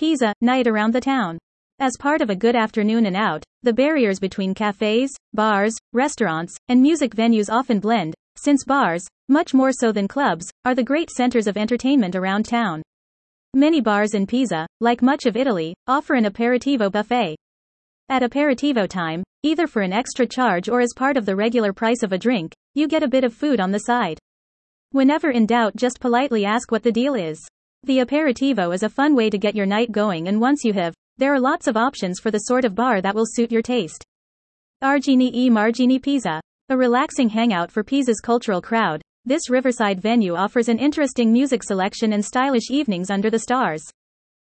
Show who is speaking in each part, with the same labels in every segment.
Speaker 1: Pisa, night around the town. As part of a good afternoon and out, the barriers between cafes, bars, restaurants, and music venues often blend, since bars, much more so than clubs, are the great centers of entertainment around town. Many bars in Pisa, like much of Italy, offer an aperitivo buffet. At aperitivo time, either for an extra charge or as part of the regular price of a drink, you get a bit of food on the side. Whenever in doubt, just politely ask what the deal is. The aperitivo is a fun way to get your night going, and once you have, there are lots of options for the sort of bar that will suit your taste. Argini e Margini Pisa. A relaxing hangout for Pisa's cultural crowd, this riverside venue offers an interesting music selection and stylish evenings under the stars.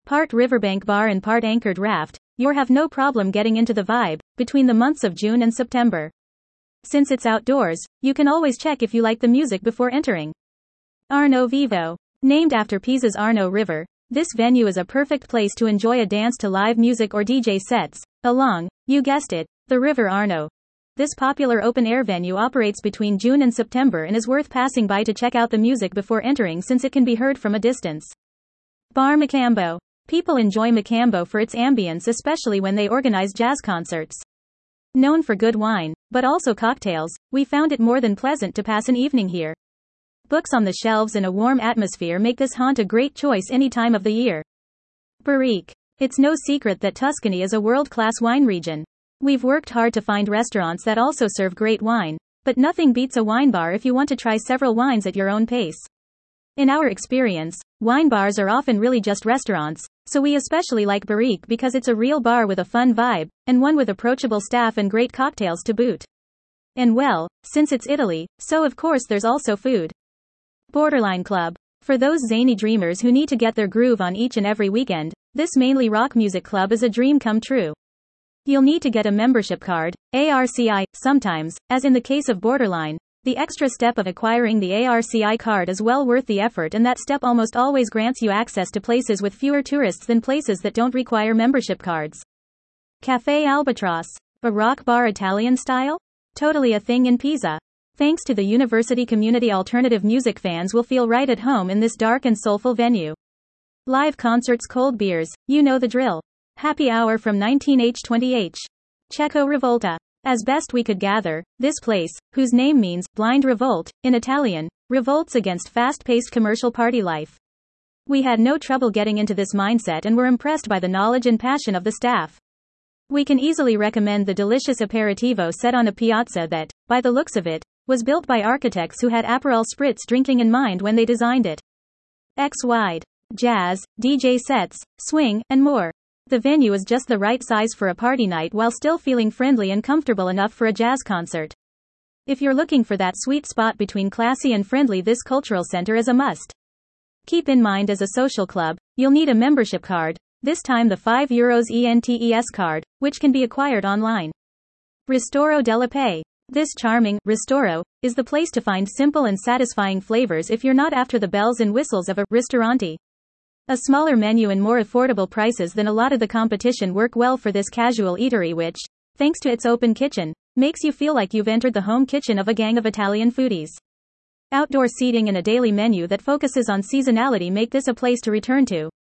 Speaker 1: Part riverbank bar and part anchored raft, you'll have no problem getting into the vibe between the months of June and September. Since it's outdoors, you can always check if you like the music before entering. Arno Vivo. Named after Pisa's Arno River, this venue is a perfect place to enjoy a dance to live music or DJ sets, along, you guessed it, the River Arno. This popular open air venue operates between June and September and is worth passing by to check out the music before entering since it can be heard from a distance. Bar Macambo. People enjoy Macambo for its ambience, especially when they organize jazz concerts. Known for good wine, but also cocktails, we found it more than pleasant to pass an evening here. Books on the shelves and a warm atmosphere make this haunt a great choice any time of the year. Barrique. It's no secret that Tuscany is a world class wine region. We've worked hard to find restaurants that also serve great wine, but nothing beats a wine bar if you want to try several wines at your own pace. In our experience, wine bars are often really just restaurants, so we especially like Barrique because it's a real bar with a fun vibe, and one with approachable staff and great cocktails to boot. And well, since it's Italy, so of course there's also food. Borderline Club. For those zany dreamers who need to get their groove on each and every weekend, this mainly rock music club is a dream come true. You'll need to get a membership card, ARCI, sometimes, as in the case of Borderline. The extra step of acquiring the ARCI card is well worth the effort, and that step almost always grants you access to places with fewer tourists than places that don't require membership cards. Cafe Albatross. A rock bar Italian style? Totally a thing in Pisa. Thanks to the university community, alternative music fans will feel right at home in this dark and soulful venue. Live concerts, cold beers, you know the drill. Happy Hour from 19H20H. Cieco Rivolta. As best we could gather, this place, whose name means blind revolt in Italian, revolts against fast paced commercial party life. We had no trouble getting into this mindset and were impressed by the knowledge and passion of the staff. We can easily recommend the delicious aperitivo set on a piazza that, by the looks of it, was built by architects who had Aperol Spritz drinking in mind when they designed it. X wide, jazz, DJ sets, swing, and more. The venue is just the right size for a party night while still feeling friendly and comfortable enough for a jazz concert. If you're looking for that sweet spot between classy and friendly, this cultural center is a must. Keep in mind as a social club, you'll need a membership card, this time the 5 euros ENTES card, which can be acquired online. Ristoro della Paix. This charming Ristoro is the place to find simple and satisfying flavors if you're not after the bells and whistles of a ristorante. A smaller menu and more affordable prices than a lot of the competition work well for this casual eatery, which, thanks to its open kitchen, makes you feel like you've entered the home kitchen of a gang of Italian foodies. Outdoor seating and a daily menu that focuses on seasonality make this a place to return to.